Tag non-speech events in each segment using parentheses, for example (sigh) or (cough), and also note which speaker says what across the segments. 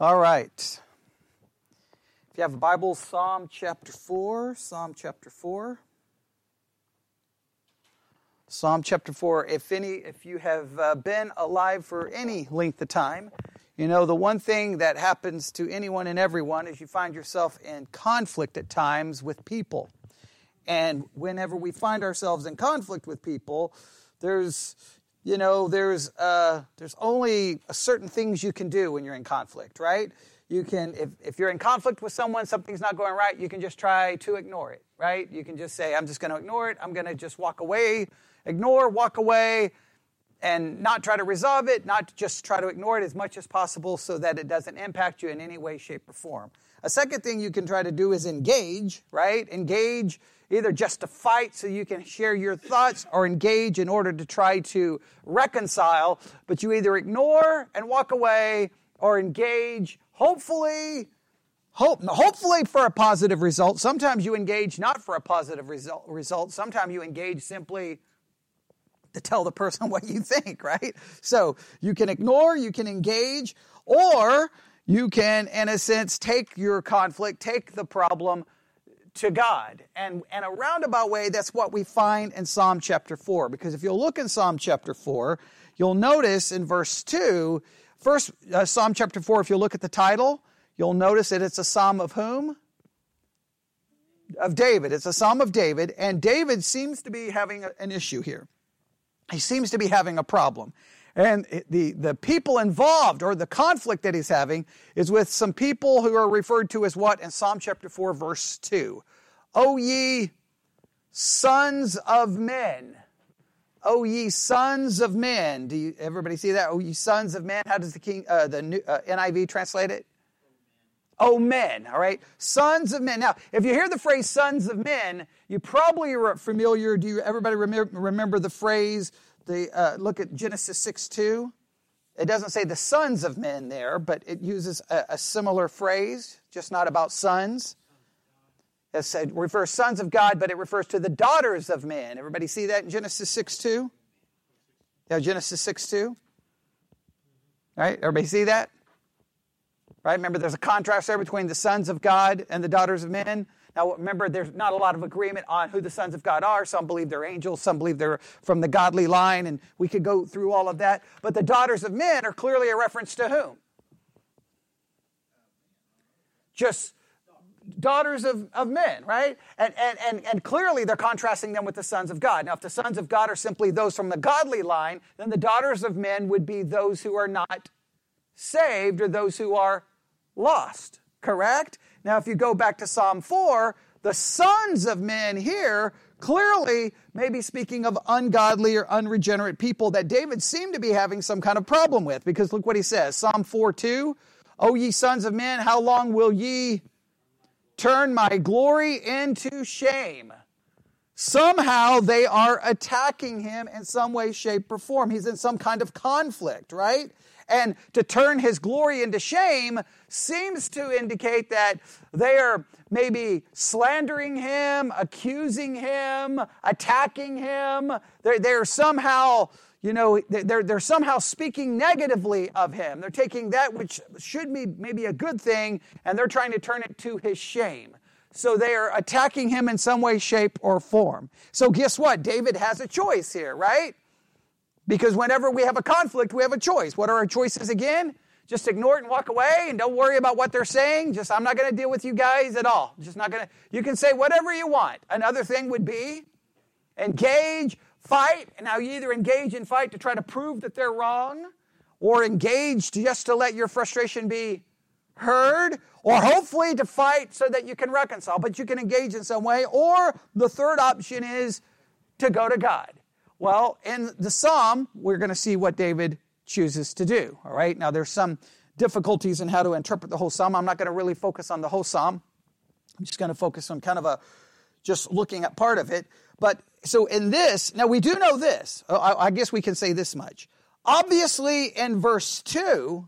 Speaker 1: All right. If you have a Bible, Psalm chapter 4, Psalm chapter 4. Psalm chapter 4. If any if you have uh, been alive for any length of time, you know the one thing that happens to anyone and everyone is you find yourself in conflict at times with people. And whenever we find ourselves in conflict with people, there's you know there's uh, there's only certain things you can do when you're in conflict right? You can if, if you're in conflict with someone something's not going right you can just try to ignore it right? You can just say i'm just going to ignore it. I'm going to just walk away ignore walk away and not try to resolve it not just try to ignore it as much as possible so that it doesn't impact you in any way shape or form. A second thing you can try to do is engage right? Engage either just to fight so you can share your thoughts or engage in order to try to reconcile, but you either ignore and walk away or engage, hopefully, hope, hopefully for a positive result. Sometimes you engage not for a positive result, result. Sometimes you engage simply to tell the person (laughs) what you think, right? So you can ignore, you can engage, or you can, in a sense, take your conflict, take the problem, to God. And in a roundabout way, that's what we find in Psalm chapter 4. Because if you'll look in Psalm chapter 4, you'll notice in verse 2, first, uh, Psalm chapter 4, if you look at the title, you'll notice that it's a psalm of whom? Of David. It's a psalm of David, and David seems to be having an issue here. He seems to be having a problem. And the, the people involved or the conflict that he's having is with some people who are referred to as what in Psalm chapter 4, verse 2. O ye sons of men. O ye sons of men. Do you, everybody see that? O ye sons of men. How does the King, uh, the new, uh, NIV translate it? O men, all right? Sons of men. Now, if you hear the phrase sons of men, you probably are familiar. Do you, everybody remember, remember the phrase the, uh, look at Genesis 6 2. It doesn't say the sons of men there, but it uses a, a similar phrase, just not about sons. It said, refers sons of God, but it refers to the daughters of men. Everybody see that in Genesis 6 2? Yeah, Genesis 6 2. Right? Everybody see that? Right? Remember, there's a contrast there between the sons of God and the daughters of men. Now, remember, there's not a lot of agreement on who the sons of God are. Some believe they're angels, some believe they're from the godly line, and we could go through all of that. But the daughters of men are clearly a reference to whom? Just daughters of, of men, right? And, and, and, and clearly they're contrasting them with the sons of God. Now, if the sons of God are simply those from the godly line, then the daughters of men would be those who are not saved or those who are lost, correct? Now, if you go back to Psalm 4, the sons of men here clearly may be speaking of ungodly or unregenerate people that David seemed to be having some kind of problem with. Because look what he says Psalm 4 2, O ye sons of men, how long will ye turn my glory into shame? Somehow they are attacking him in some way, shape, or form. He's in some kind of conflict, right? And to turn his glory into shame seems to indicate that they are maybe slandering him, accusing him, attacking him. They're, they're somehow, you know, they're, they're somehow speaking negatively of him. They're taking that which should be maybe a good thing and they're trying to turn it to his shame. So they are attacking him in some way, shape, or form. So guess what? David has a choice here, right? Because whenever we have a conflict, we have a choice. What are our choices again? Just ignore it and walk away and don't worry about what they're saying. Just, I'm not going to deal with you guys at all. Just not going to, you can say whatever you want. Another thing would be engage, fight. And now you either engage and fight to try to prove that they're wrong or engage just to let your frustration be heard or hopefully to fight so that you can reconcile. But you can engage in some way. Or the third option is to go to God. Well, in the psalm, we're going to see what David chooses to do. All right. Now, there's some difficulties in how to interpret the whole psalm. I'm not going to really focus on the whole psalm. I'm just going to focus on kind of a just looking at part of it. But so in this, now we do know this. I, I guess we can say this much. Obviously, in verse 2,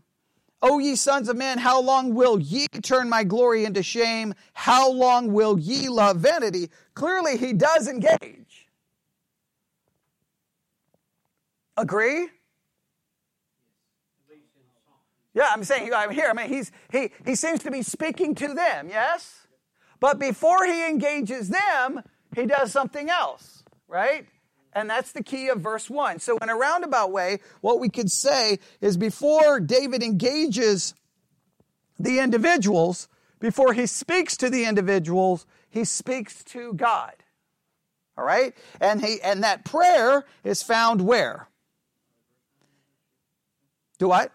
Speaker 1: O ye sons of men, how long will ye turn my glory into shame? How long will ye love vanity? Clearly, he does engage. Agree? Yeah, I'm saying I'm here. I mean, he's he he seems to be speaking to them. Yes, but before he engages them, he does something else, right? And that's the key of verse 1. So, in a roundabout way, what we could say is before David engages the individuals, before he speaks to the individuals, he speaks to God. All right? And he and that prayer is found where? Do what?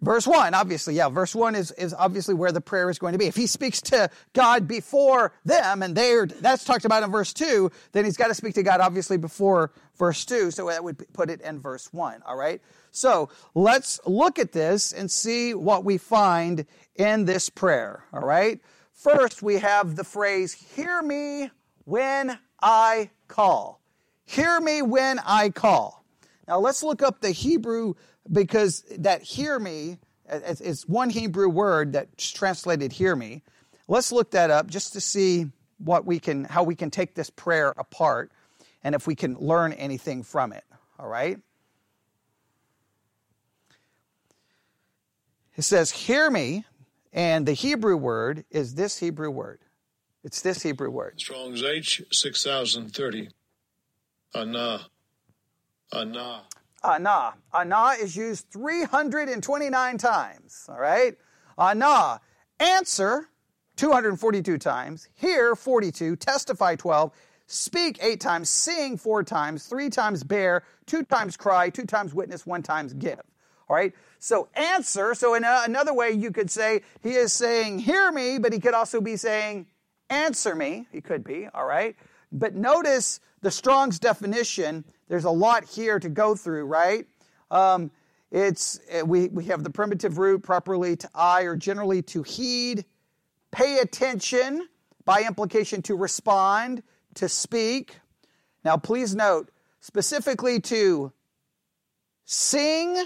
Speaker 1: Verse 1, obviously, yeah, verse 1 is, is obviously where the prayer is going to be. If he speaks to God before them, and they're, that's talked about in verse 2, then he's got to speak to God obviously before verse 2, so that would put it in verse 1, all right? So let's look at this and see what we find in this prayer, all right? First, we have the phrase, Hear me when I call. Hear me when I call. Now let's look up the Hebrew because that hear me is one Hebrew word that's translated hear me. Let's look that up just to see what we can, how we can take this prayer apart and if we can learn anything from it. All right? It says, Hear me, and the Hebrew word is this Hebrew word. It's this Hebrew word.
Speaker 2: Strong's H 6030. Anah. Anah.
Speaker 1: Anah. Anah is used 329 times. All right? Anah. Answer 242 times. Hear 42. Testify 12. Speak eight times. Sing four times. Three times bear. Two times cry. Two times witness. One times give. All right? So answer. So in a, another way, you could say he is saying, hear me, but he could also be saying, answer me. He could be. All right? But notice the Strong's definition there's a lot here to go through, right? Um, it's eh, we, we have the primitive root properly to eye or generally to heed, pay attention, by implication to respond, to speak. Now, please note, specifically to sing,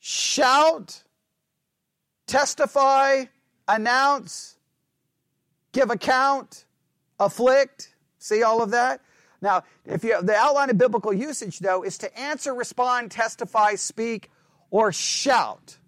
Speaker 1: shout, testify, announce, give account, afflict. See all of that? Now, if you the outline of biblical usage though is to answer, respond, testify, speak, or shout.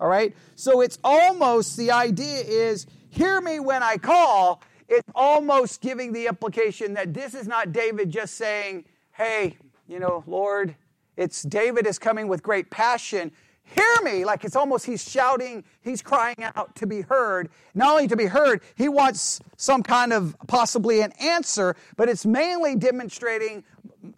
Speaker 1: All right? So it's almost the idea is hear me when I call. It's almost giving the implication that this is not David just saying, "Hey, you know, Lord, it's David is coming with great passion Hear me. Like it's almost he's shouting, he's crying out to be heard. Not only to be heard, he wants some kind of possibly an answer, but it's mainly demonstrating,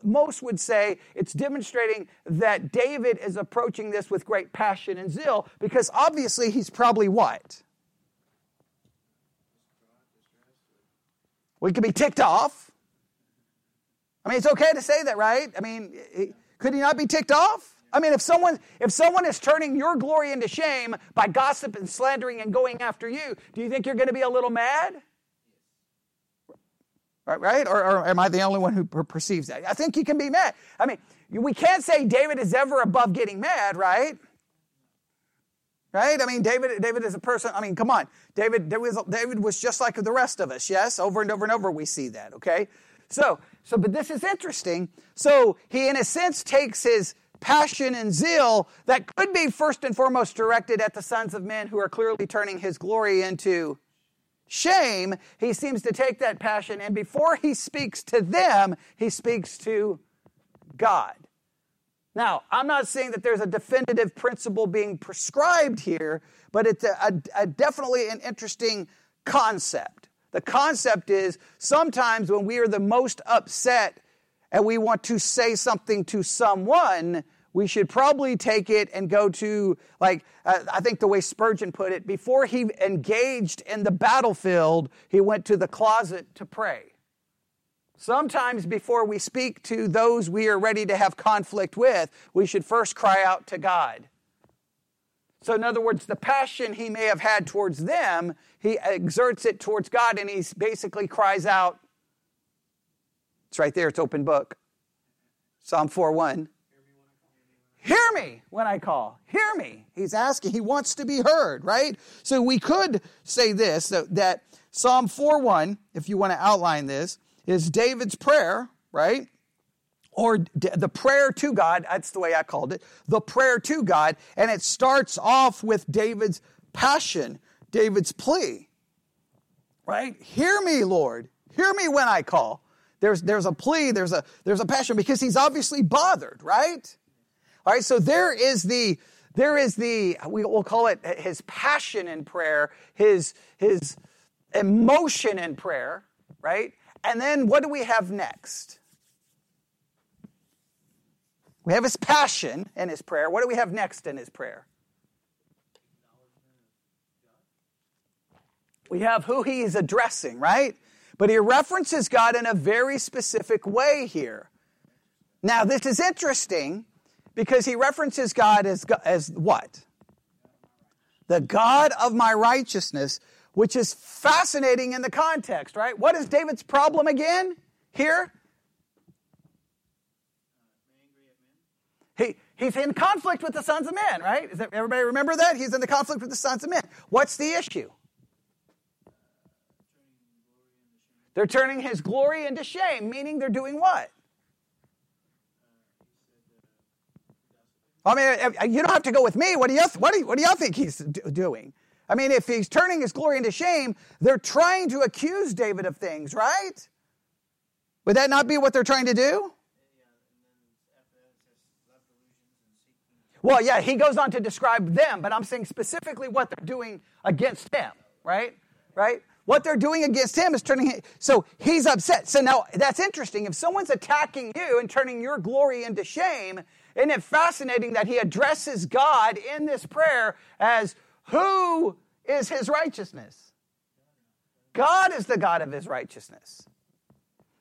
Speaker 1: most would say, it's demonstrating that David is approaching this with great passion and zeal because obviously he's probably what? We could be ticked off. I mean, it's okay to say that, right? I mean, could he not be ticked off? I mean, if someone if someone is turning your glory into shame by gossip and slandering and going after you, do you think you're going to be a little mad? Right, right? Or, or am I the only one who perceives that? I think you can be mad. I mean, we can't say David is ever above getting mad, right? Right? I mean, David, David is a person. I mean, come on. David, was, David was just like the rest of us. Yes, over and over and over we see that. Okay. So, so, but this is interesting. So he, in a sense, takes his passion and zeal that could be first and foremost directed at the sons of men who are clearly turning his glory into shame, he seems to take that passion and before he speaks to them, he speaks to God. Now, I'm not saying that there's a definitive principle being prescribed here, but it's a, a, a definitely an interesting concept. The concept is sometimes when we are the most upset and we want to say something to someone, we should probably take it and go to, like, uh, I think the way Spurgeon put it, before he engaged in the battlefield, he went to the closet to pray. Sometimes before we speak to those we are ready to have conflict with, we should first cry out to God. So, in other words, the passion he may have had towards them, he exerts it towards God and he basically cries out, it's right there, it's open book. Psalm 4 1. Hear me when I call. Hear me. He's asking, he wants to be heard, right? So we could say this that, Psalm 4 1, if you want to outline this, is David's prayer, right? or the prayer to God. That's the way I called it. The prayer to God. And it starts off with David's passion, David's plea. Right? Hear me, Lord. Hear me when I call. There's, there's a plea, there's a, there's a passion because he's obviously bothered, right? All right, so there is the, there is the, we will call it his passion in prayer, his, his emotion in prayer, right? And then what do we have next? We have his passion in his prayer. What do we have next in his prayer? We have who he is addressing, right? But he references God in a very specific way here. Now, this is interesting because he references God as, as what? The God of my righteousness, which is fascinating in the context, right? What is David's problem again here? He, he's in conflict with the sons of men, right? Does everybody remember that? He's in the conflict with the sons of men. What's the issue? They're turning his glory into shame, meaning they're doing what? I mean, you don't have to go with me. What do you, what do, you, what do y'all think he's doing? I mean, if he's turning his glory into shame, they're trying to accuse David of things, right? Would that not be what they're trying to do? Well, yeah, he goes on to describe them, but I'm saying specifically what they're doing against him, right? Right? What they're doing against him is turning him, so he's upset. So now that's interesting. If someone's attacking you and turning your glory into shame, isn't it fascinating that he addresses God in this prayer as who is his righteousness? God is the God of his righteousness.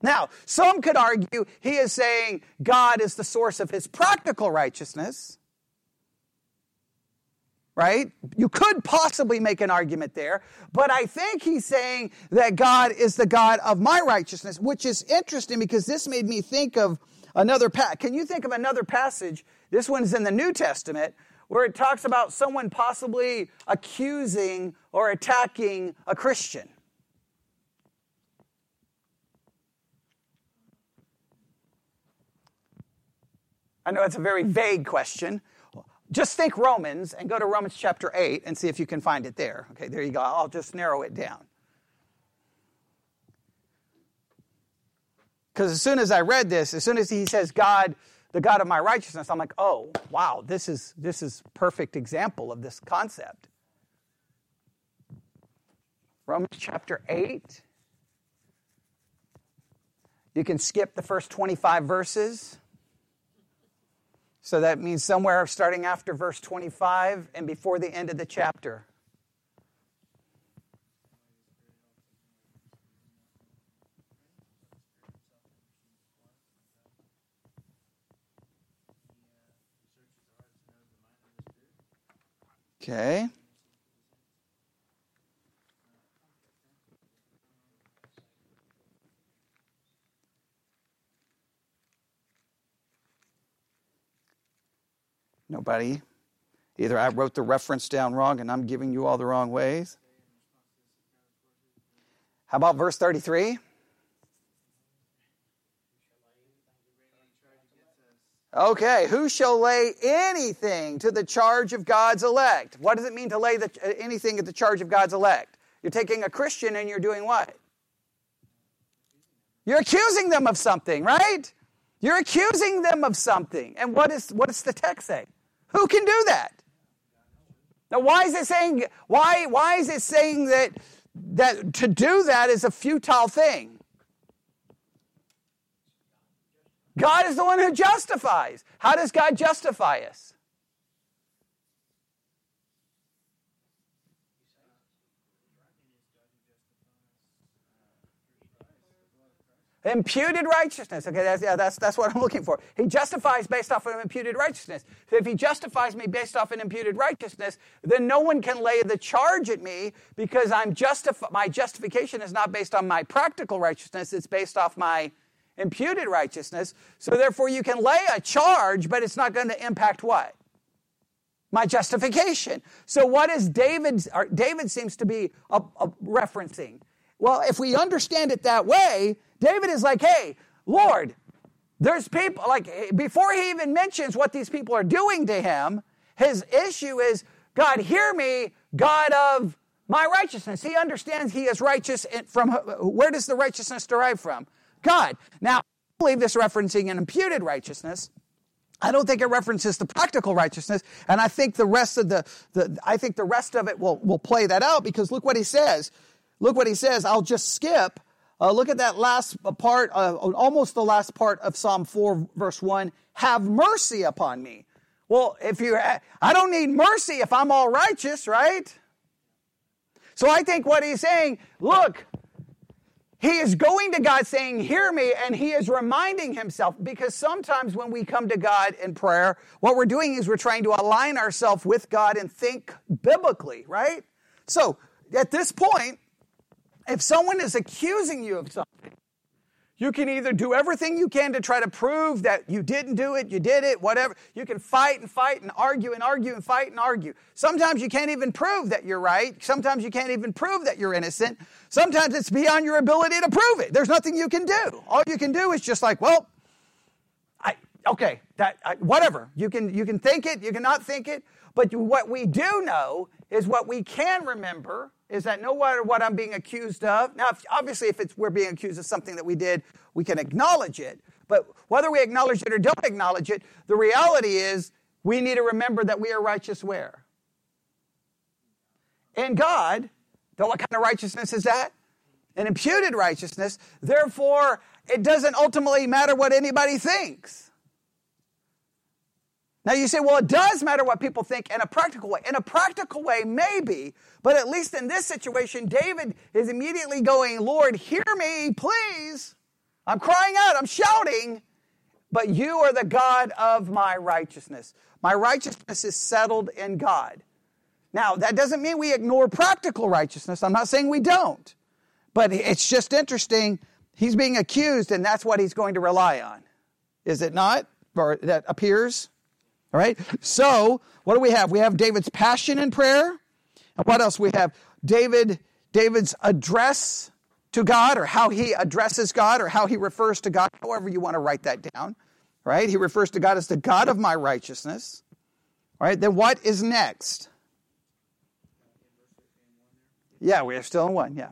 Speaker 1: Now, some could argue he is saying God is the source of his practical righteousness. Right? You could possibly make an argument there, but I think he's saying that God is the God of my righteousness, which is interesting because this made me think of another pa- can you think of another passage this one's in the new testament where it talks about someone possibly accusing or attacking a christian i know it's a very vague question just think romans and go to romans chapter 8 and see if you can find it there okay there you go i'll just narrow it down Because as soon as I read this, as soon as he says God, the God of my righteousness, I'm like, oh, wow, this is this is perfect example of this concept. Romans chapter 8. You can skip the first 25 verses. So that means somewhere starting after verse 25 and before the end of the chapter. Okay. Nobody. Either I wrote the reference down wrong and I'm giving you all the wrong ways. How about verse 33? Okay, who shall lay anything to the charge of God's elect? What does it mean to lay the, anything at the charge of God's elect? You're taking a Christian and you're doing what? You're accusing them of something, right? You're accusing them of something. And what is what does the text say? Who can do that? Now why is it saying why why is it saying that that to do that is a futile thing? God is the one who justifies. How does God justify us? Imputed righteousness. Okay, that's, yeah, that's, that's what I'm looking for. He justifies based off of imputed righteousness. So if he justifies me based off an imputed righteousness, then no one can lay the charge at me because I'm justif- my justification is not based on my practical righteousness, it's based off my imputed righteousness. So therefore, you can lay a charge, but it's not going to impact what? My justification. So what is David? David seems to be a, a referencing. Well, if we understand it that way, David is like, hey, Lord, There's people, like, before he even mentions what these people are doing to him, his issue is God, hear me, God of my righteousness. He understands he is righteous from where does the righteousness derive from? God. Now, I believe this referencing an imputed righteousness. I don't think it references the practical righteousness, and I think the rest of the, the I think the rest of it will will play that out because look what he says. Look what he says. I'll just skip. Uh, look at that last part, uh, almost the last part of Psalm 4, verse 1. Have mercy upon me. Well, if you, I don't need mercy if I'm all righteous, right? So I think what he's saying, look, he is going to God saying, Hear me, and he is reminding himself because sometimes when we come to God in prayer, what we're doing is we're trying to align ourselves with God and think biblically, right? So at this point, if someone is accusing you of something, you can either do everything you can to try to prove that you didn't do it, you did it, whatever. You can fight and fight and argue and argue and fight and argue. Sometimes you can't even prove that you're right. Sometimes you can't even prove that you're innocent. Sometimes it's beyond your ability to prove it. There's nothing you can do. All you can do is just like, well, I okay, that I, whatever. You can you can think it, you cannot think it, but what we do know is what we can remember is that no matter what I'm being accused of, now if, obviously if it's, we're being accused of something that we did, we can acknowledge it. But whether we acknowledge it or don't acknowledge it, the reality is we need to remember that we are righteous where? In God. Though what kind of righteousness is that? An imputed righteousness. Therefore, it doesn't ultimately matter what anybody thinks. Now you say, well, it does matter what people think in a practical way. In a practical way, maybe, but at least in this situation, David is immediately going, Lord, hear me, please. I'm crying out, I'm shouting, but you are the God of my righteousness. My righteousness is settled in God. Now, that doesn't mean we ignore practical righteousness. I'm not saying we don't, but it's just interesting. He's being accused, and that's what he's going to rely on. Is it not? Or that appears? All right. So what do we have? We have David's passion in prayer. And what else we have? David, David's address to God or how he addresses God or how he refers to God, however you want to write that down. Right? He refers to God as the God of my righteousness. All right. Then what is next? Yeah, we are still in one. Yeah.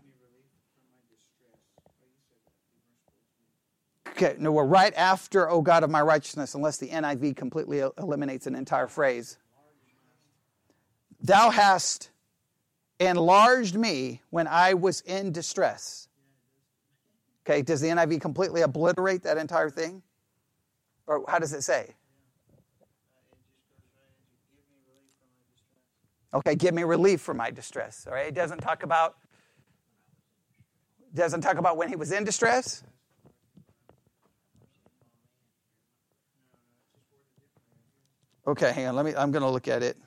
Speaker 1: Okay, no, we're right after, O God of my righteousness, unless the NIV completely eliminates an entire phrase. Thou hast enlarged me when I was in distress. Okay, does the NIV completely obliterate that entire thing? Or how does it say? Okay, give me relief from my distress. All right, it doesn't talk about doesn't talk about when he was in distress. Okay, hang on. Let me. I'm going to look at it.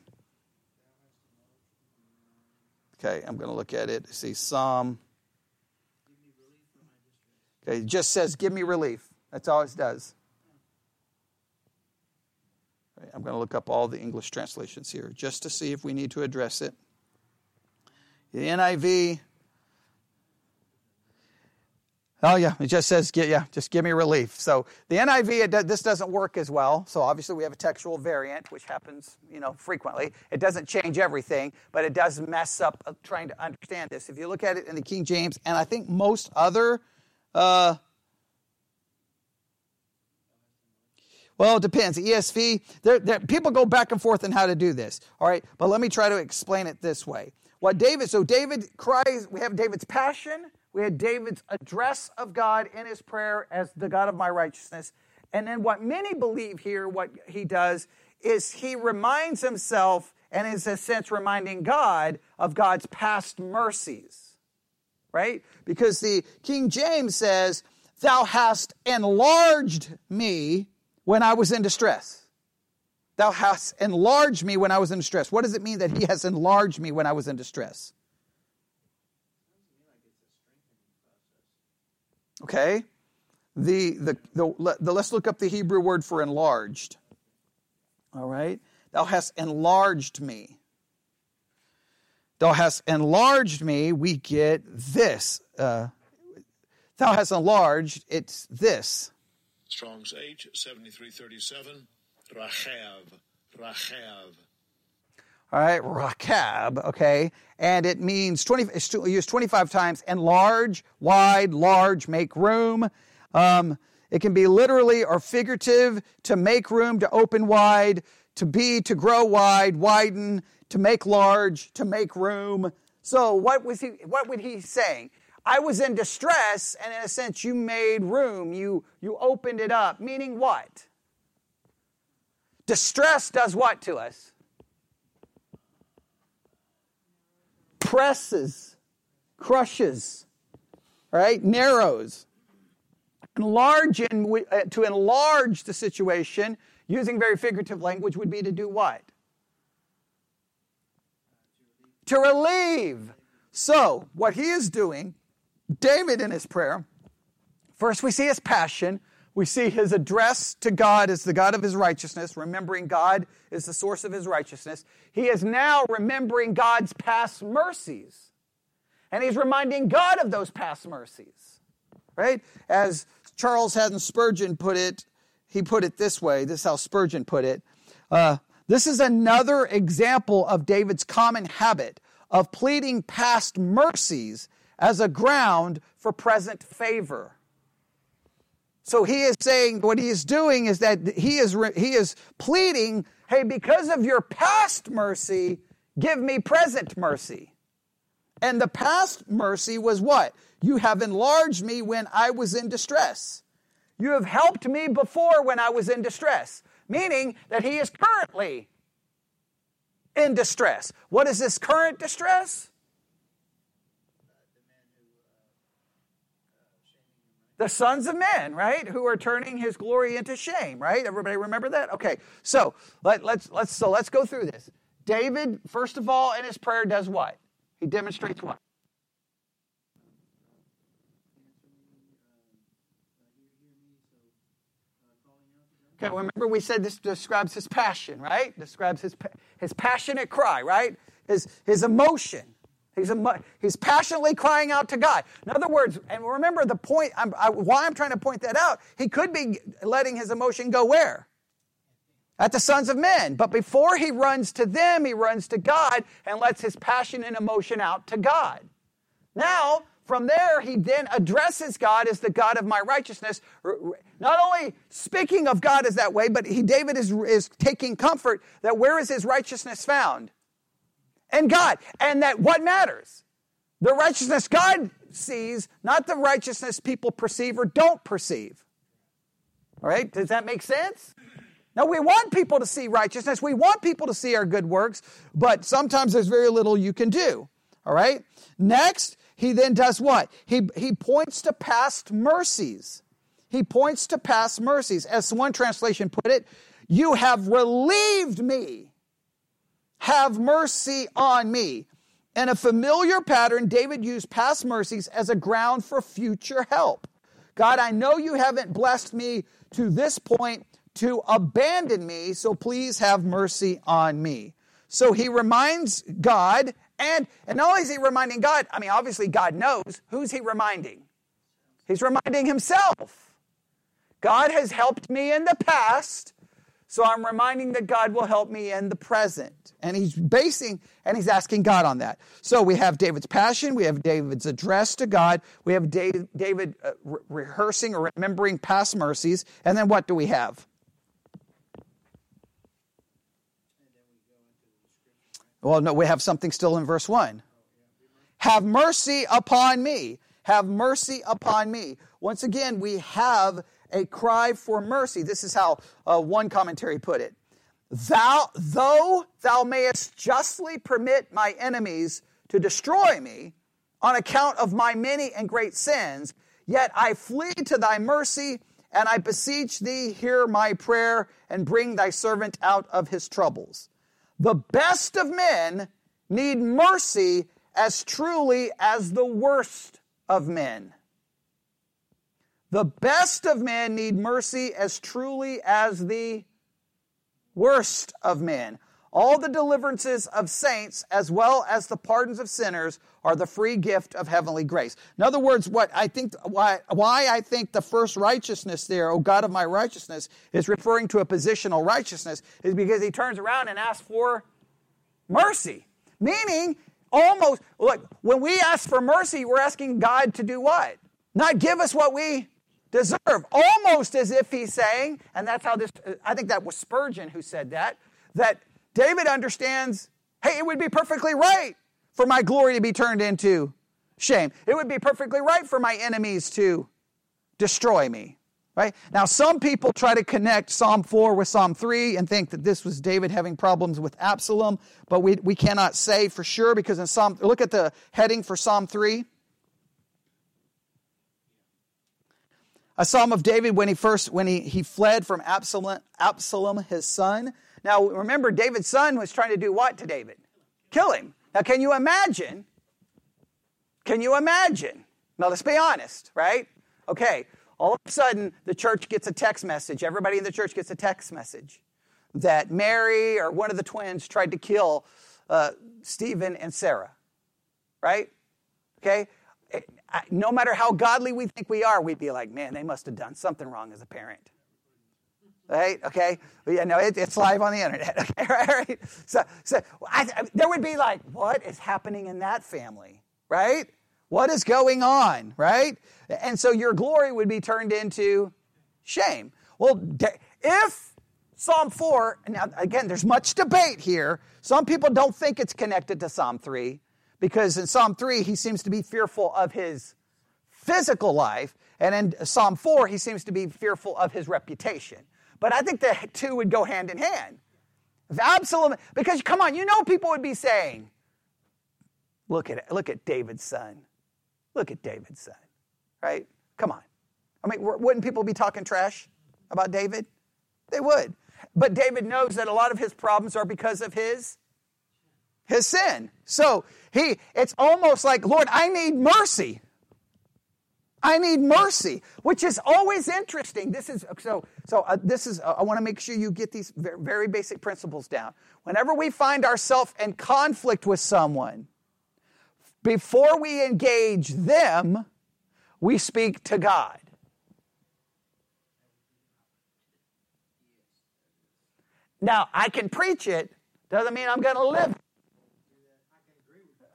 Speaker 1: Okay, I'm going to look at it. See Psalm. Okay, it just says, "Give me relief." That's all it does. Okay, I'm going to look up all the English translations here just to see if we need to address it. The NIV Oh yeah, it just says, yeah, just give me relief. So the NIV, it, this doesn't work as well. So obviously we have a textual variant, which happens, you know, frequently. It doesn't change everything, but it does mess up uh, trying to understand this. If you look at it in the King James, and I think most other, uh, well, it depends. ESV, they're, they're, people go back and forth on how to do this. All right, but let me try to explain it this way. What David, so David cries, we have David's passion we had David's address of God in his prayer as the God of my righteousness. And then what many believe here, what he does, is he reminds himself and is in a sense reminding God of God's past mercies. Right? Because the King James says, Thou hast enlarged me when I was in distress. Thou hast enlarged me when I was in distress. What does it mean that he has enlarged me when I was in distress? Okay? The, the, the, the, let's look up the Hebrew word for enlarged. All right? Thou hast enlarged me. Thou hast enlarged me, we get this. Uh, thou hast enlarged, it's this.
Speaker 2: Strong's H, 7337. Rachav. Rachav.
Speaker 1: All right, rakab, okay, and it means 20, it's used 25 times, and large, wide, large, make room. Um, it can be literally or figurative to make room, to open wide, to be, to grow wide, widen, to make large, to make room. So what was he, what would he saying? I was in distress, and in a sense, you made room, you, you opened it up. Meaning what? Distress does what to us? Presses, crushes, right? Narrows. Enlarge in, uh, to enlarge the situation, using very figurative language, would be to do what? To relieve. So, what he is doing David in his prayer, first we see his passion. We see his address to God as the God of his righteousness, remembering God is the source of his righteousness. He is now remembering God's past mercies. And he's reminding God of those past mercies. Right? As Charles Haddon Spurgeon put it, he put it this way this is how Spurgeon put it. Uh, this is another example of David's common habit of pleading past mercies as a ground for present favor. So he is saying what he is doing is that he is, he is pleading, hey, because of your past mercy, give me present mercy. And the past mercy was what? You have enlarged me when I was in distress. You have helped me before when I was in distress, meaning that he is currently in distress. What is this current distress? The sons of men, right, who are turning his glory into shame, right? Everybody remember that? Okay, so let, let's let's so let's go through this. David, first of all, in his prayer, does what? He demonstrates what? Okay, remember we said this describes his passion, right? Describes his his passionate cry, right? His his emotion. He's, a, he's passionately crying out to God. In other words, and remember the point, I'm, I, why I'm trying to point that out, he could be letting his emotion go where? At the sons of men. But before he runs to them, he runs to God and lets his passion and emotion out to God. Now, from there, he then addresses God as the God of my righteousness. Not only speaking of God as that way, but he, David is, is taking comfort that where is his righteousness found? And God. And that what matters? The righteousness God sees, not the righteousness people perceive or don't perceive. All right? Does that make sense? Now, we want people to see righteousness. We want people to see our good works, but sometimes there's very little you can do. All right? Next, he then does what? He, he points to past mercies. He points to past mercies. As one translation put it, you have relieved me have mercy on me. In a familiar pattern, David used past mercies as a ground for future help. God, I know you haven't blessed me to this point to abandon me, so please have mercy on me. So he reminds God, and, and not only is he reminding God, I mean, obviously God knows, who's he reminding? He's reminding himself. God has helped me in the past, so I'm reminding that God will help me in the present. And he's basing and he's asking God on that. So we have David's passion, we have David's address to God, we have David uh, re- rehearsing or remembering past mercies, and then what do we have? Well, no, we have something still in verse 1. Have mercy upon me. Have mercy upon me. Once again, we have a cry for mercy. This is how uh, one commentary put it. Thou, though thou mayest justly permit my enemies to destroy me on account of my many and great sins, yet I flee to thy mercy and I beseech thee, hear my prayer and bring thy servant out of his troubles. The best of men need mercy as truly as the worst of men. The best of men need mercy as truly as the worst of men. All the deliverances of saints, as well as the pardons of sinners, are the free gift of heavenly grace. In other words, what I think, why, why I think the first righteousness there, O God of my righteousness, is referring to a positional righteousness, is because he turns around and asks for mercy. Meaning, almost, look, when we ask for mercy, we're asking God to do what? Not give us what we deserve. Almost as if he's saying, and that's how this, I think that was Spurgeon who said that, that David understands, hey, it would be perfectly right for my glory to be turned into shame. It would be perfectly right for my enemies to destroy me. Right? Now, some people try to connect Psalm 4 with Psalm 3 and think that this was David having problems with Absalom, but we, we cannot say for sure because in Psalm, look at the heading for Psalm 3. A psalm of David when he first, when he, he fled from Absalom, Absalom, his son. Now, remember, David's son was trying to do what to David? Kill him. Now, can you imagine? Can you imagine? Now, let's be honest, right? Okay, all of a sudden, the church gets a text message. Everybody in the church gets a text message that Mary or one of the twins tried to kill uh, Stephen and Sarah, right? Okay? No matter how godly we think we are, we'd be like, man, they must have done something wrong as a parent right? Okay, yeah, no, it, it's live on the internet. (laughs) Okay, right? right? So, so I, I, there would be like, what is happening in that family, right? What is going on, right? And so your glory would be turned into shame. Well, if Psalm 4, now again, there's much debate here. Some people don't think it's connected to Psalm 3 because in Psalm 3, he seems to be fearful of his physical life. And in Psalm 4, he seems to be fearful of his reputation. But I think the two would go hand in hand. If Absalom, because come on, you know people would be saying, look at look at David's son. Look at David's son. Right? Come on. I mean, wouldn't people be talking trash about David? They would. But David knows that a lot of his problems are because of his his sin. So he it's almost like, Lord, I need mercy. I need mercy, which is always interesting. This is so. So uh, this is. Uh, I want to make sure you get these very, very basic principles down. Whenever we find ourselves in conflict with someone, before we engage them, we speak to God. Now I can preach it. Doesn't mean I'm going to live.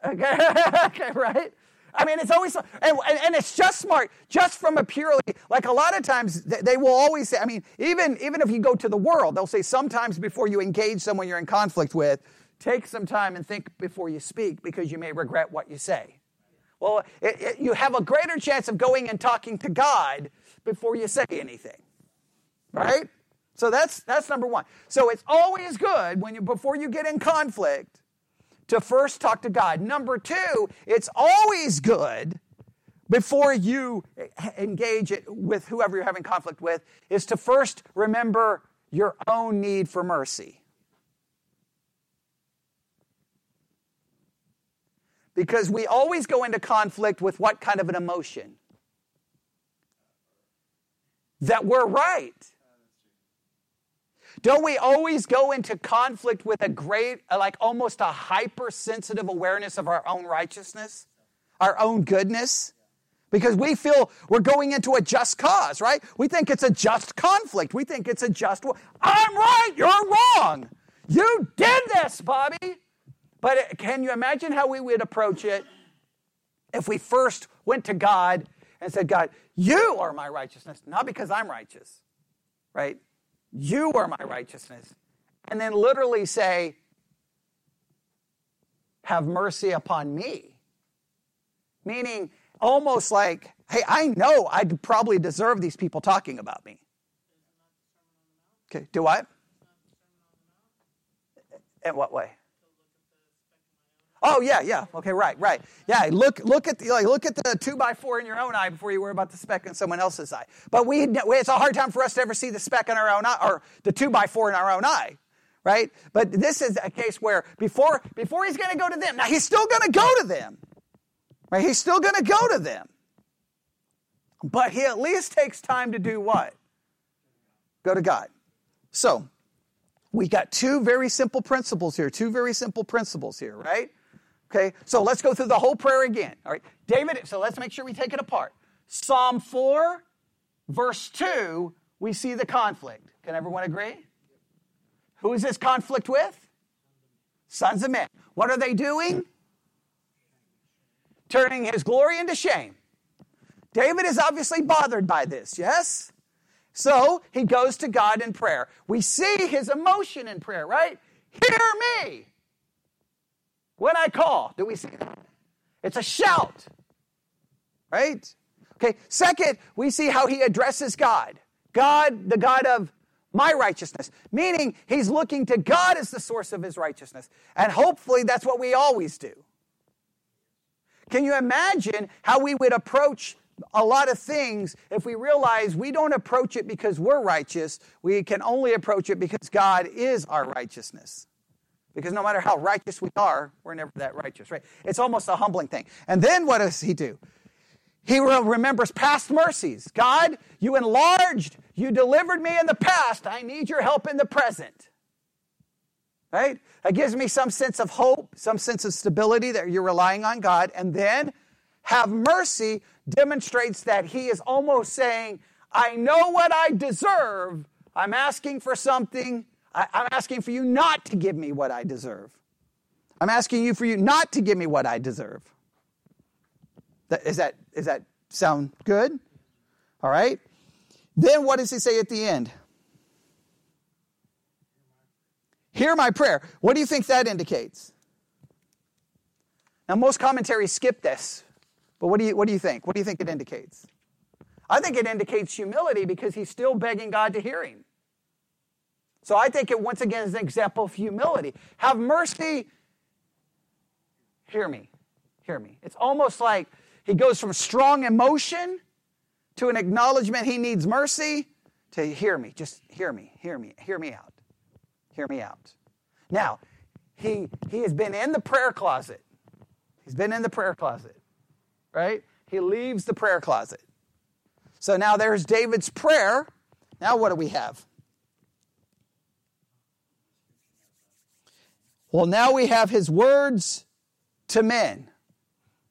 Speaker 1: Okay, (laughs) okay, right? I mean, it's always, and, and it's just smart, just from a purely, like a lot of times they will always say, I mean, even, even if you go to the world, they'll say sometimes before you engage someone you're in conflict with, take some time and think before you speak because you may regret what you say. Well, it, it, you have a greater chance of going and talking to God before you say anything, right? So that's that's number one. So it's always good when you before you get in conflict to first talk to God. Number two, it's always good before you engage it with whoever you're having conflict with, is to first remember your own need for mercy. Because we always go into conflict with what kind of an emotion? That we're right. Don't we always go into conflict with a great, like almost a hypersensitive awareness of our own righteousness, our own goodness? Because we feel we're going into a just cause, right? We think it's a just conflict. We think it's a just, I'm right, you're wrong. You did this, Bobby. But uh, can you imagine how we would approach it if we first went to God and said, God, you are my righteousness, not because I'm righteous, right? You are my righteousness. And then literally say, Have mercy upon me. Meaning, almost like, Hey, I know I probably deserve these people talking about me. Okay, do what? In what way? Oh yeah, yeah. Okay, right, right. Yeah, look, look at the like, look at the two by four in your own eye before you worry about the speck in someone else's eye. But we, it's a hard time for us to ever see the speck in our own eye or the two by four in our own eye, right? But this is a case where before before he's going to go to them, now he's still going to go to them, right? He's still going to go to them, but he at least takes time to do what? Go to God. So we got two very simple principles here, two very simple principles here, right? Okay, so let's go through the whole prayer again. All right, David, so let's make sure we take it apart. Psalm 4, verse 2, we see the conflict. Can everyone agree? Who is this conflict with? Sons of men. What are they doing? Turning his glory into shame. David is obviously bothered by this, yes? So he goes to God in prayer. We see his emotion in prayer, right? Hear me when I call. Do we see that? It's a shout, right? Okay, second, we see how he addresses God. God, the God of my righteousness, meaning he's looking to God as the source of his righteousness. And hopefully that's what we always do. Can you imagine how we would approach a lot of things if we realize we don't approach it because we're righteous, we can only approach it because God is our righteousness. Because no matter how righteous we are, we're never that righteous, right? It's almost a humbling thing. And then what does he do? He remembers past mercies. God, you enlarged, you delivered me in the past. I need your help in the present. Right? That gives me some sense of hope, some sense of stability that you're relying on God. And then have mercy demonstrates that he is almost saying, I know what I deserve. I'm asking for something. I, am asking for you not to give me what I deserve. I'm asking you for you not to give me what I deserve. That, is that, is that sound good? All right. Then what does he say at the end? Hear my prayer. What do you think that indicates? Now, most commentaries skip this but what do you, what do you think? What do you think it indicates? I think it indicates humility because he's still begging God to hear him. So I think it once again is an example of humility. Have mercy. Hear me. Hear me. It's almost like he goes from strong emotion to an acknowledgement he needs mercy to hear me. Just hear me. Hear me. Hear me out. Hear me out. Now, he, he has been in the prayer closet. He's been in the prayer closet right? He leaves the prayer closet. So now there's David's prayer. Now what do we have? Well, now we have his words to men,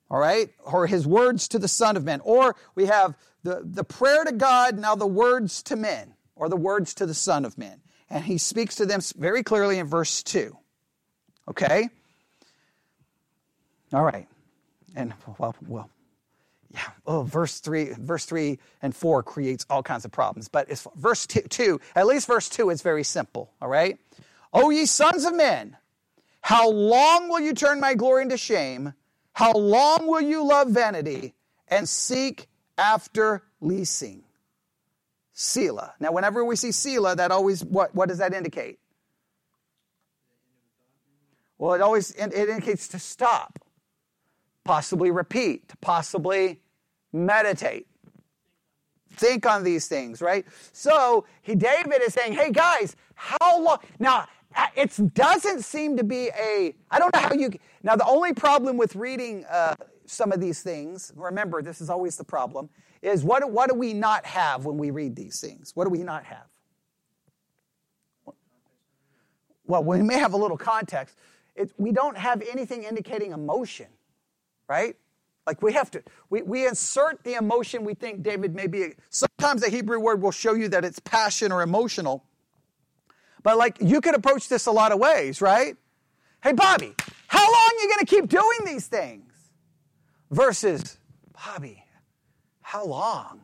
Speaker 1: all right? Or his words to the Son of Man. Or we have the, the prayer to God, now the words to men, or the words to the Son of Man. And he speaks to them very clearly in verse 2. Okay? All right. And well, well, yeah, oh, verse three, verse three and four creates all kinds of problems. But it's verse two, two, at least verse two is very simple. All right. O ye sons of men, how long will you turn my glory into shame? How long will you love vanity and seek after leasing? Selah. Now, whenever we see Selah, that always what, what does that indicate? Well, it always it indicates to stop possibly repeat, possibly meditate. Think on these things, right? So he, David is saying, hey guys, how long? Now, it doesn't seem to be a, I don't know how you, now the only problem with reading uh, some of these things, remember this is always the problem, is what, what do we not have when we read these things? What do we not have? Well, we may have a little context. It, we don't have anything indicating emotion right? Like we have to, we, we insert the emotion we think David may be. Sometimes the Hebrew word will show you that it's passion or emotional. But like you could approach this a lot of ways, right? Hey, Bobby, how long are you going to keep doing these things? Versus, Bobby, how long?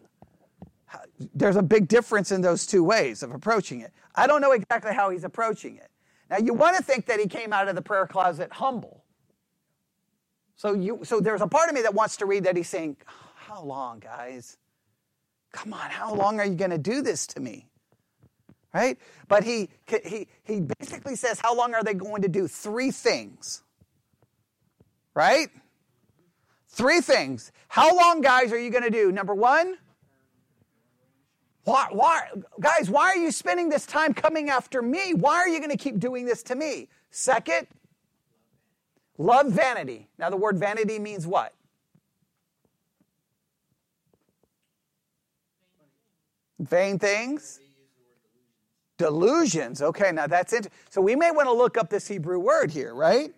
Speaker 1: There's a big difference in those two ways of approaching it. I don't know exactly how he's approaching it. Now, you want to think that he came out of the prayer closet humble. So, you, so there's a part of me that wants to read that he's saying, How long, guys? Come on, how long are you going to do this to me? Right? But he, he, he basically says, How long are they going to do? Three things. Right? Three things. How long, guys, are you going to do? Number one, why, why, guys, why are you spending this time coming after me? Why are you going to keep doing this to me? Second, Love vanity. Now, the word vanity means what? Vain things. Delusions. Okay, now that's it. So we may want to look up this Hebrew word here, right?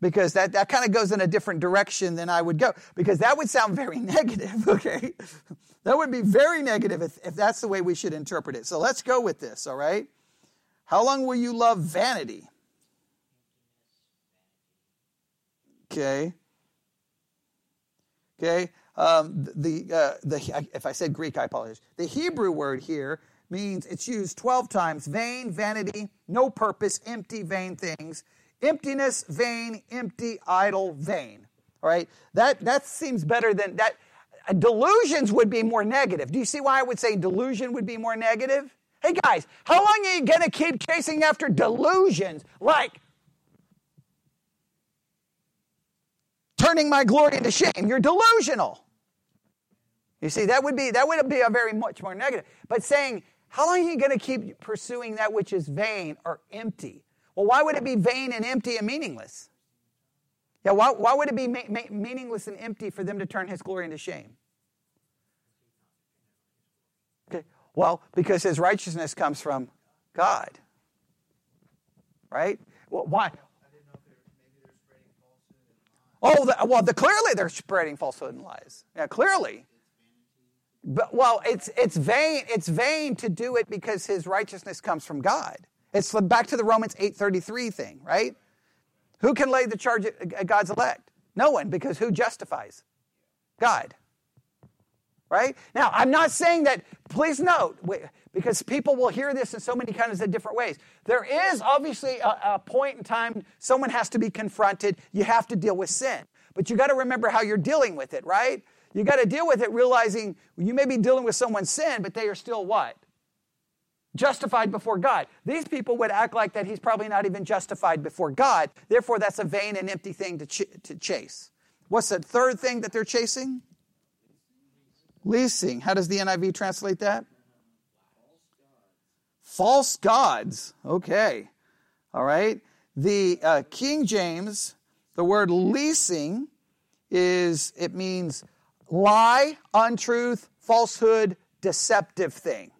Speaker 1: Because that, that kind of goes in a different direction than I would go. Because that would sound very (laughs) negative, okay? That would be very negative if, if that's the way we should interpret it. So let's go with this, all right? How long will you love vanity? Okay. Okay. Um, the, uh, the, if I said Greek, I apologize. The Hebrew word here means it's used 12 times vain, vanity, no purpose, empty, vain things. Emptiness, vain, empty, idle, vain. All right? That, that seems better than that. Delusions would be more negative. Do you see why I would say delusion would be more negative? Hey guys, how long are you going to keep chasing after delusions like turning my glory into shame? You're delusional. You see, that would be that would be a very much more negative. But saying, how long are you going to keep pursuing that which is vain or empty? Well, why would it be vain and empty and meaningless? Yeah, why, why would it be ma- ma- meaningless and empty for them to turn his glory into shame? Okay, well, because his righteousness comes from God. Right? Well, why? Oh, the, well, the, clearly they're spreading falsehood and lies. Yeah, clearly. But, well, it's, it's vain. It's vain to do it because his righteousness comes from God. It's back to the Romans 8.33 thing, right? Who can lay the charge at God's elect? No one, because who justifies? God. Right? Now, I'm not saying that, please note, because people will hear this in so many kinds of different ways. There is obviously a, a point in time someone has to be confronted. You have to deal with sin. But you got to remember how you're dealing with it, right? You got to deal with it realizing you may be dealing with someone's sin, but they are still what? Justified before God. These people would act like that he's probably not even justified before God. Therefore, that's a vain and empty thing to, ch- to chase. What's the third thing that they're chasing? Leasing. How does the NIV translate that? False gods. Okay. All right. The uh, King James, the word leasing is, it means lie, untruth, falsehood, deceptive thing.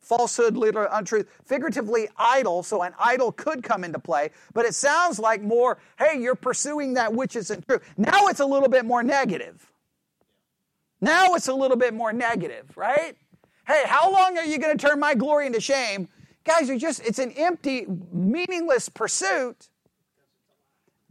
Speaker 1: Falsehood, literally untruth, figuratively idol, so an idol could come into play, but it sounds like more, hey, you're pursuing that which isn't true. Now it's a little bit more negative. Now it's a little bit more negative, right? Hey, how long are you going to turn my glory into shame? Guys, you're just, it's an empty, meaningless pursuit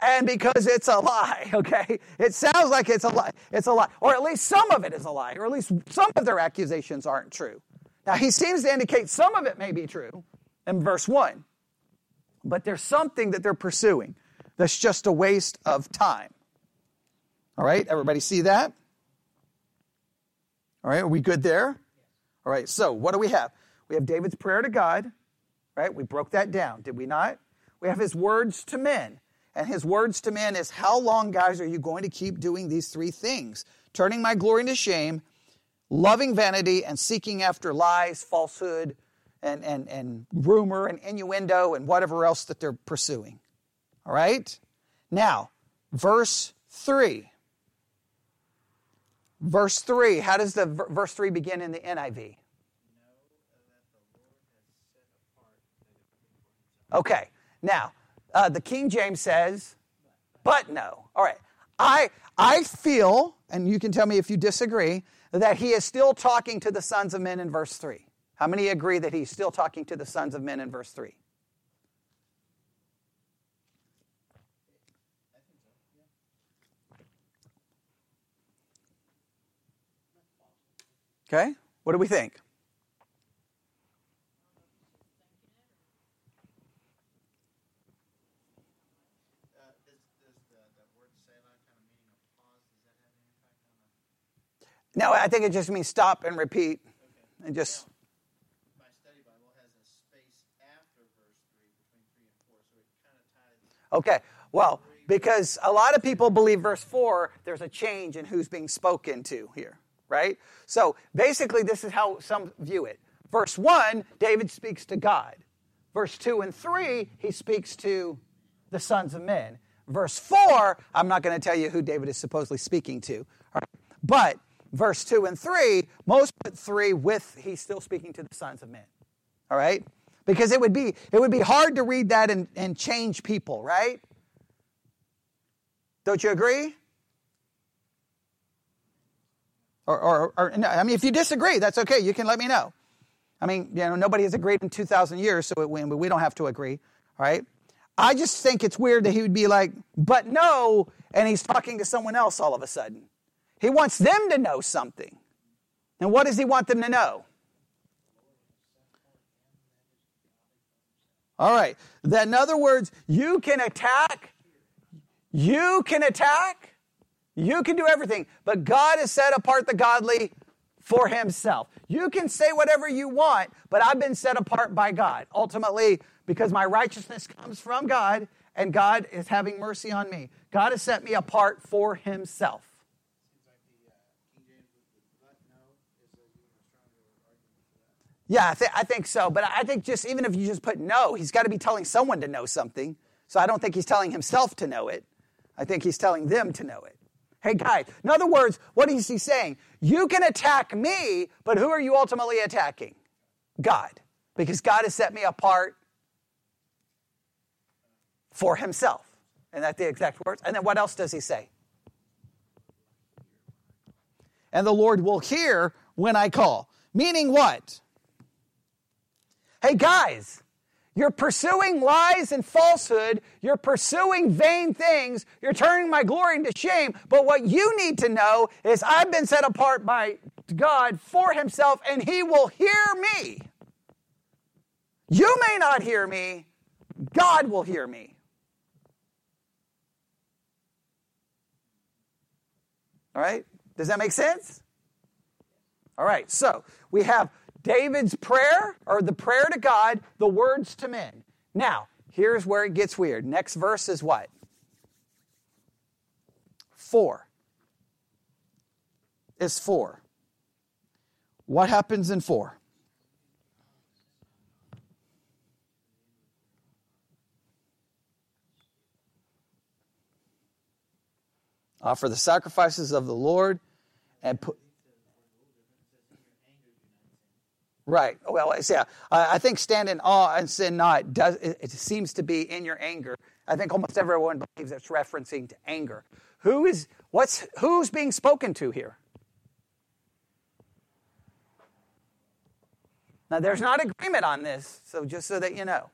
Speaker 1: and because it's a lie, (laughs) okay? It sounds like it's a lie. It's a lie. Or at least some of it is a lie, or at least some of their accusations aren't true. Now, he seems to indicate some of it may be true in verse 1, but there's something that they're pursuing that's just a waste of time. All right, everybody see that? All right, are we good there? All right, so what do we have? We have David's prayer to God, right? We broke that down, did we not? We have his words to men. And his words to men is, How long, guys, are you going to keep doing these three things? Turning my glory into shame, loving vanity, and seeking after lies, falsehood, and, and, and rumor and innuendo and whatever else that they're pursuing. All right? Now, verse 3. Verse 3. How does the verse 3 begin in the NIV? Okay. Now, uh, the King James says, but no. All right. I, I feel, and you can tell me if you disagree, that he is still talking to the sons of men in verse 3. How many agree that he's still talking to the sons of men in verse 3? Okay, what do we think? No, I think it just means stop and repeat okay. and just.
Speaker 3: My study Bible has a space after verse 3 between 3 and 4, so it kind of
Speaker 1: ties. Okay, well, because a lot of people believe verse 4, there's a change in who's being spoken to here, right? So basically, this is how some view it. Verse 1, David speaks to God. Verse 2 and 3, he speaks to the sons of men. Verse 4, I'm not going to tell you who David is supposedly speaking to. But verse 2 and 3, most put 3 with he's still speaking to the sons of men. All right? Because it would be it would be hard to read that and, and change people, right? Don't you agree? Or, or, or no, I mean, if you disagree, that's okay. You can let me know. I mean, you know, nobody has agreed in 2,000 years, so it, we, we don't have to agree. All right? I just think it's weird that he would be like, but no, and he's talking to someone else all of a sudden. He wants them to know something. And what does he want them to know? All right. Then, in other words, you can attack, you can attack, you can do everything, but God has set apart the godly for himself. You can say whatever you want, but I've been set apart by God. Ultimately, because my righteousness comes from God and God is having mercy on me. God has set me apart for himself. Yeah, I, th- I think so. But I think just even if you just put no, he's got to be telling someone to know something. So I don't think he's telling himself to know it. I think he's telling them to know it. Hey, guys, in other words, what is he saying? You can attack me, but who are you ultimately attacking? God. Because God has set me apart for himself. And that's the exact words. And then what else does he say? And the Lord will hear when I call. Meaning what? Hey, guys, you're pursuing lies and falsehood. You're pursuing vain things. You're turning my glory into shame. But what you need to know is I've been set apart by God for Himself, and He will hear me. You may not hear me, God will hear me. All right? Does that make sense? All right, so we have David's prayer, or the prayer to God, the words to men. Now, here's where it gets weird. Next verse is what? Four. Is four. What happens in four? Offer the sacrifices of the Lord and put Right. Well, yeah. I think stand in awe and sin not does. It seems to be in your anger. I think almost everyone believes it's referencing to anger. Who is what's who's being spoken to here? Now, there's not agreement on this, so just so that you know.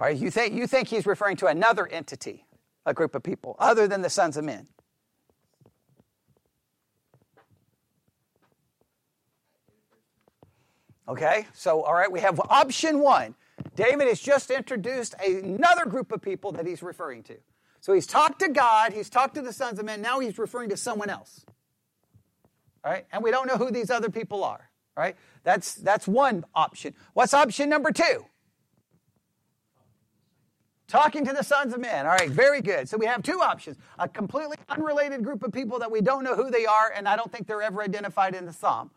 Speaker 1: All right, you think, you think he's referring to another entity, a group of people, other than the sons of men. Okay, so all right, we have option one. David has just introduced another group of people that he's referring to. So he's talked to God, he's talked to the sons of men, now he's referring to someone else. All right, and we don't know who these other people are. All right, that's, that's one option. What's option number two? Talking to the sons of men. All right, very good. So we have two options a completely unrelated group of people that we don't know who they are, and I don't think they're ever identified in the psalm.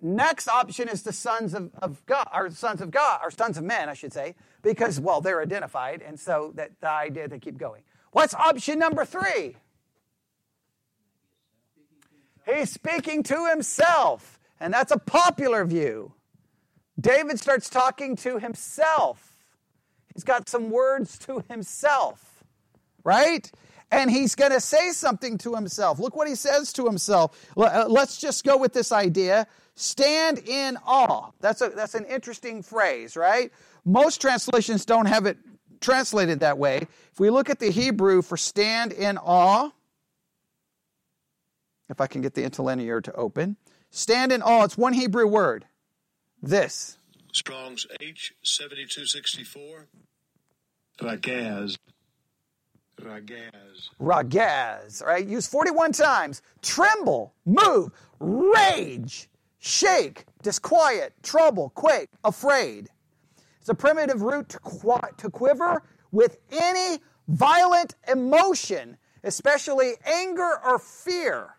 Speaker 1: Next option is the sons of, of God, or sons of God, or sons of men, I should say, because, well, they're identified, and so that the idea to keep going. What's option number three? He's speaking to himself, and that's a popular view. David starts talking to himself. He's got some words to himself, right? And he's going to say something to himself. Look what he says to himself. Uh, let's just go with this idea. Stand in awe. That's, a, that's an interesting phrase, right? Most translations don't have it translated that way. If we look at the Hebrew for stand in awe, if I can get the interlinear to open, stand in awe, it's one Hebrew word. This.
Speaker 2: Strong's H7264. Ragaz. Ragaz.
Speaker 1: Ragaz, right? Used 41 times. Tremble, move, rage, shake, disquiet, trouble, quake, afraid. It's a primitive root to, qu- to quiver with any violent emotion, especially anger or fear.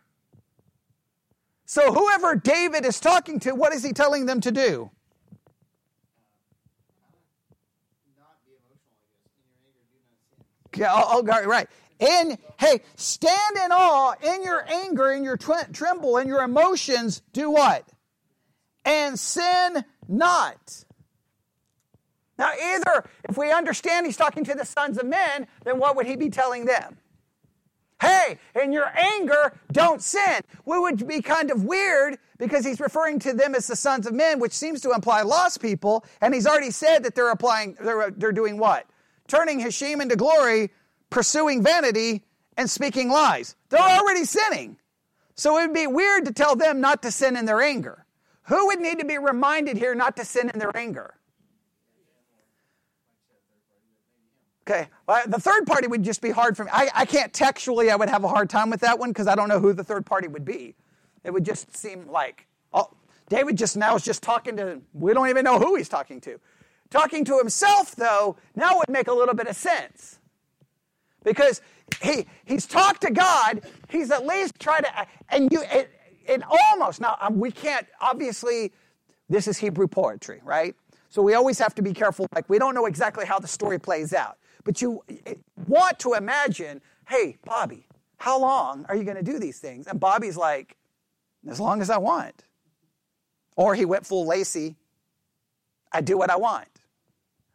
Speaker 1: So, whoever David is talking to, what is he telling them to do?
Speaker 3: Not be emotional, I guess. In your anger, do not sin.
Speaker 1: Yeah, oh, oh, right. And hey, stand in awe in your anger, in your tremble, in your emotions. Do what? And sin not. Now, either if we understand he's talking to the sons of men, then what would he be telling them? Hey, in your anger, don't sin. We would be kind of weird because he's referring to them as the sons of men, which seems to imply lost people. And he's already said that they're applying, they're, they're doing what? Turning his shame into glory, pursuing vanity, and speaking lies. They're already sinning. So it would be weird to tell them not to sin in their anger. Who would need to be reminded here not to sin in their anger? Okay, well, the third party would just be hard for me. I, I can't textually, I would have a hard time with that one because I don't know who the third party would be. It would just seem like, oh, David just now is just talking to, we don't even know who he's talking to. Talking to himself, though, now would make a little bit of sense. Because he, he's talked to God, he's at least tried to, and you, it, it almost, now um, we can't, obviously, this is Hebrew poetry, right? So we always have to be careful, like, we don't know exactly how the story plays out. But you want to imagine, hey, Bobby, how long are you going to do these things? And Bobby's like, as long as I want. Or he went full Lacy, I do what I want.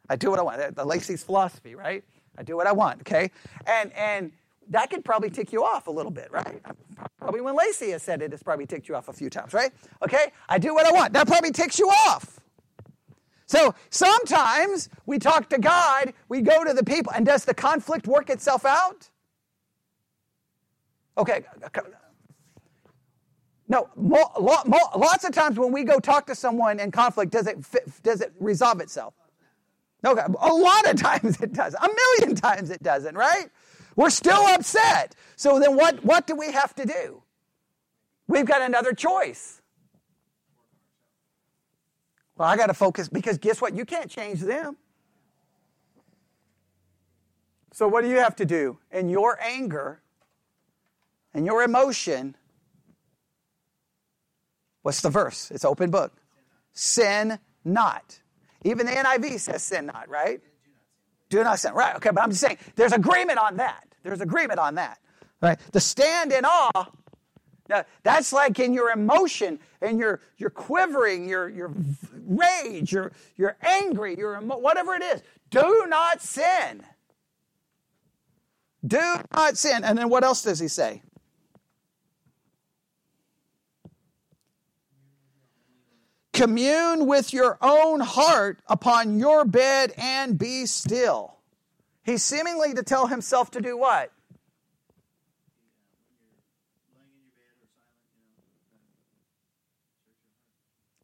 Speaker 1: I do what I want. The Lacy's philosophy, right? I do what I want, okay? And and that could probably tick you off a little bit, right? Probably when Lacy has said it, it's probably ticked you off a few times, right? Okay? I do what I want. That probably ticks you off. So sometimes we talk to God, we go to the people, and does the conflict work itself out? Okay. Uh, no, lots of times when we go talk to someone in conflict, does it does it resolve itself? Okay, a lot of (laughs) times it does. A million times it doesn't, right? We're still upset. So then what, what do we have to do? We've got another choice. Well, I got to focus because guess what? You can't change them. So, what do you have to do? In your anger and your emotion, what's the verse? It's open book. Sin not. Even the NIV says sin not, right? Do not sin. Right, okay, but I'm just saying there's agreement on that. There's agreement on that. Right? The stand in awe now, that's like in your emotion and your, your quivering, your, your rage, your, you're angry, your emo- whatever it is. Do not sin. Do not sin. And then what else does he say? Commune with your own heart upon your bed and be still. He's seemingly to tell himself to do what?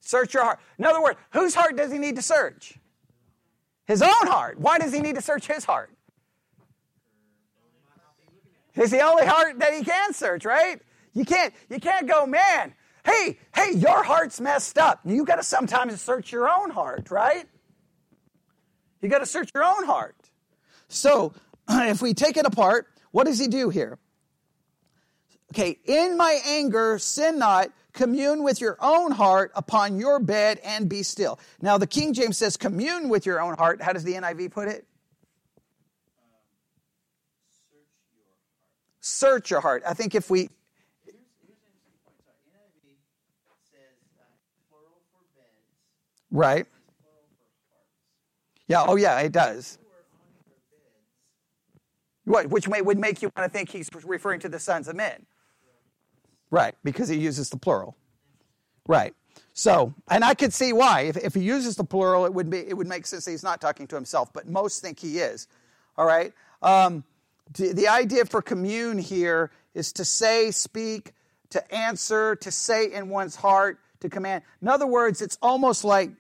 Speaker 1: Search your heart. In other words, whose heart does he need to search? His own heart. Why does he need to search his heart? It's the only heart that he can search, right? You can't, you can't go, man, hey, hey, your heart's messed up. You got to sometimes search your own heart, right? You got to search your own heart. So, (clears throat) if we take it apart, what does he do here? Okay, in my anger, sin not, commune with your own heart upon your bed and be still. Now, the King James says commune with your own heart. How does the NIV put it? search your heart. I think if we. Right. Yeah, oh yeah, it does. What, which may, would make you want to think he's referring to the sons of men. Right, because he uses the plural. Right. So, and I could see why. If, if he uses the plural, it would be it would make sense that he's not talking to himself, but most think he is. All right. Um, the, the idea for commune here is to say, speak, to answer, to say in one's heart, to command. In other words, it's almost like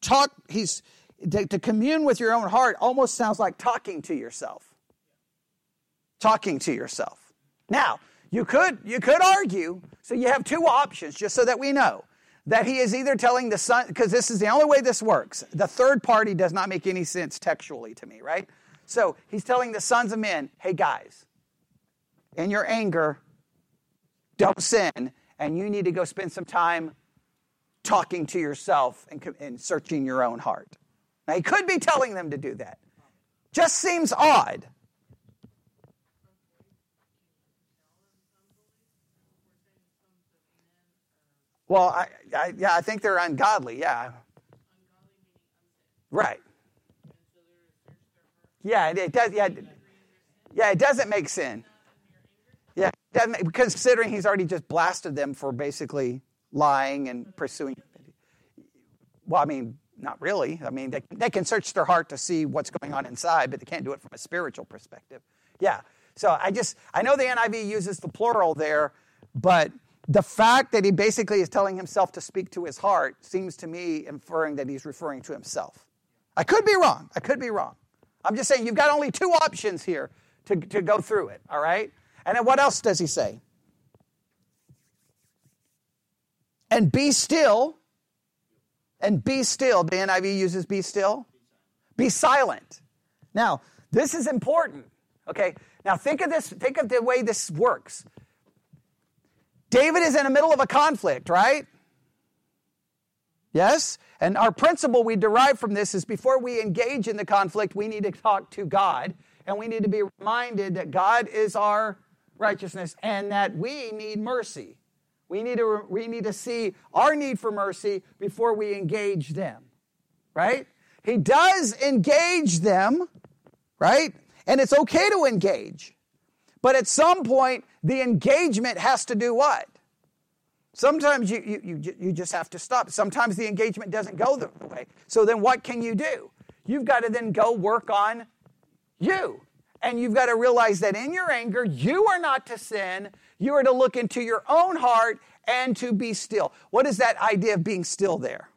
Speaker 1: talk. He's to, to commune with your own heart. Almost sounds like talking to yourself. Talking to yourself. Now, you could, you could argue, so you have two options, just so that we know, that he is either telling the son, because this is the only way this works. The third party does not make any sense textually to me, right? So he's telling the sons of men, hey guys, in your anger, don't sin. and you need to go spend some time talking to yourself and, and searching your own heart. Now, he could be telling them to do that. Just seems odd. Well, I, I, yeah, I think they're ungodly. Yeah. Right. Yeah, it, it does. Yeah, yeah, it doesn't make sin. Yeah, doesn't, considering he's already just blasted them for basically lying and mm-hmm. pursuing. Well, I mean, not really. I mean, they, they can search their heart to see what's going on inside, but they can't do it from a spiritual perspective. Yeah. So I just, I know the NIV uses the plural there, but the fact that he basically is telling himself to speak to his heart seems to me inferring that he's referring to himself. I could be wrong. I could be wrong. I'm just saying you've got only two options here to, to go through it, all right? And then what else does he say? And be still. And be still. The NIV uses be still. Be silent. Now, this is important. Okay. Now think of this, think of the way this works. David is in the middle of a conflict, right? Yes? And our principle we derive from this is before we engage in the conflict, we need to talk to God and we need to be reminded that God is our righteousness and that we need mercy. We need to, we need to see our need for mercy before we engage them, right? He does engage them, right? And it's okay to engage. But at some point, the engagement has to do what? Sometimes you, you, you, you just have to stop. Sometimes the engagement doesn't go the way. So then what can you do? You've got to then go work on you. And you've got to realize that in your anger, you are not to sin. You are to look into your own heart and to be still. What is that idea of being still there?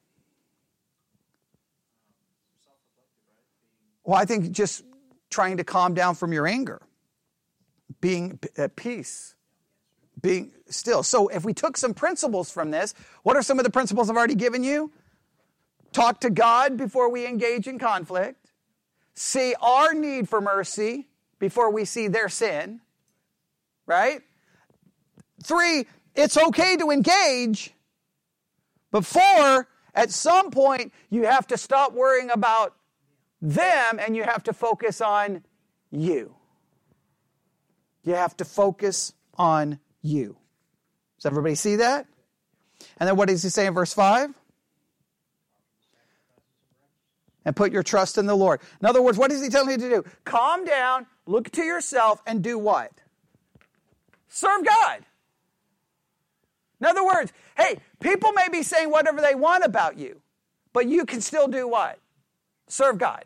Speaker 1: Well, I think just trying to calm down from your anger being at peace, being still. So, if we took some principles from this, what are some of the principles I've already given you? Talk to God before we engage in conflict, see our need for mercy before we see their sin, right? Three, it's okay to engage, but four, at some point, you have to stop worrying about them and you have to focus on you. You have to focus on you. Does everybody see that? And then what does he say in verse 5? And put your trust in the Lord. In other words, what is he telling you to do? Calm down, look to yourself, and do what? Serve God. In other words, hey, people may be saying whatever they want about you, but you can still do what? Serve God.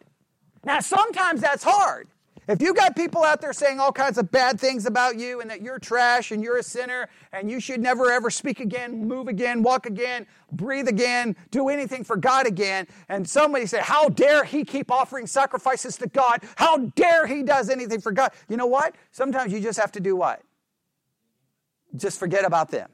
Speaker 1: Now, sometimes that's hard. If you got people out there saying all kinds of bad things about you and that you're trash and you're a sinner and you should never ever speak again, move again, walk again, breathe again, do anything for God again, and somebody say, How dare he keep offering sacrifices to God? How dare he does anything for God? You know what? Sometimes you just have to do what? Just forget about them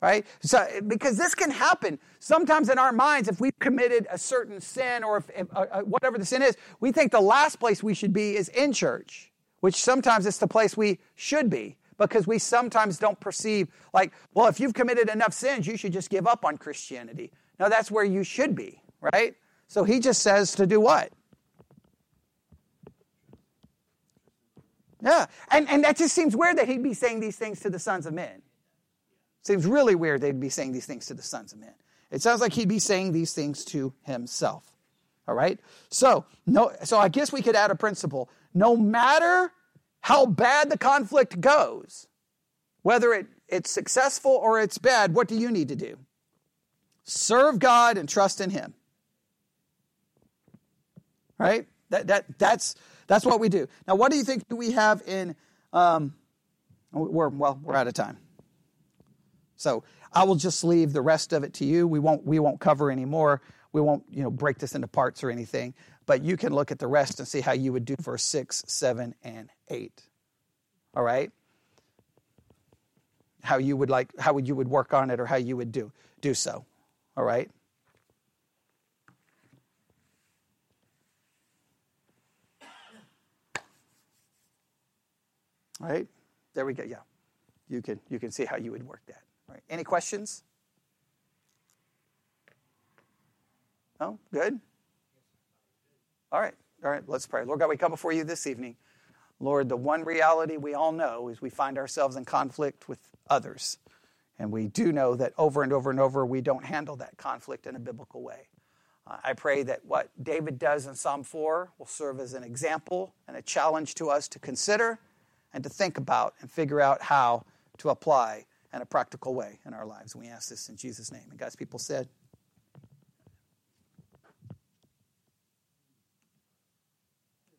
Speaker 1: right? So, because this can happen sometimes in our minds if we've committed a certain sin or if, if uh, uh, whatever the sin is, we think the last place we should be is in church, which sometimes it's the place we should be because we sometimes don't perceive like, well, if you've committed enough sins, you should just give up on Christianity. No, that's where you should be, right? So he just says to do what? Yeah, and, and that just seems weird that he'd be saying these things to the sons of men. Seems really weird they'd be saying these things to the sons of men. It sounds like he'd be saying these things to himself. All right? So, no, so I guess we could add a principle. No matter how bad the conflict goes, whether it, it's successful or it's bad, what do you need to do? Serve God and trust in Him. Right? That, that, that's, that's what we do. Now, what do you think do we have in, um, we're, well, we're out of time. So I will just leave the rest of it to you. We won't we won't cover any more. We won't you know break this into parts or anything. But you can look at the rest and see how you would do verse six, seven, and eight. All right. How you would like how would you would work on it or how you would do do so. All right. All right. There we go. Yeah. you can you can see how you would work that. Right? Any questions? No? Good? All right. All right. Let's pray. Lord God, we come before you this evening. Lord, the one reality we all know is we find ourselves in conflict with others. And we do know that over and over and over we don't handle that conflict in a biblical way. Uh, I pray that what David does in Psalm 4 will serve as an example and a challenge to us to consider and to think about and figure out how to apply in a practical way in our lives. We ask this in Jesus' name. And God's people said,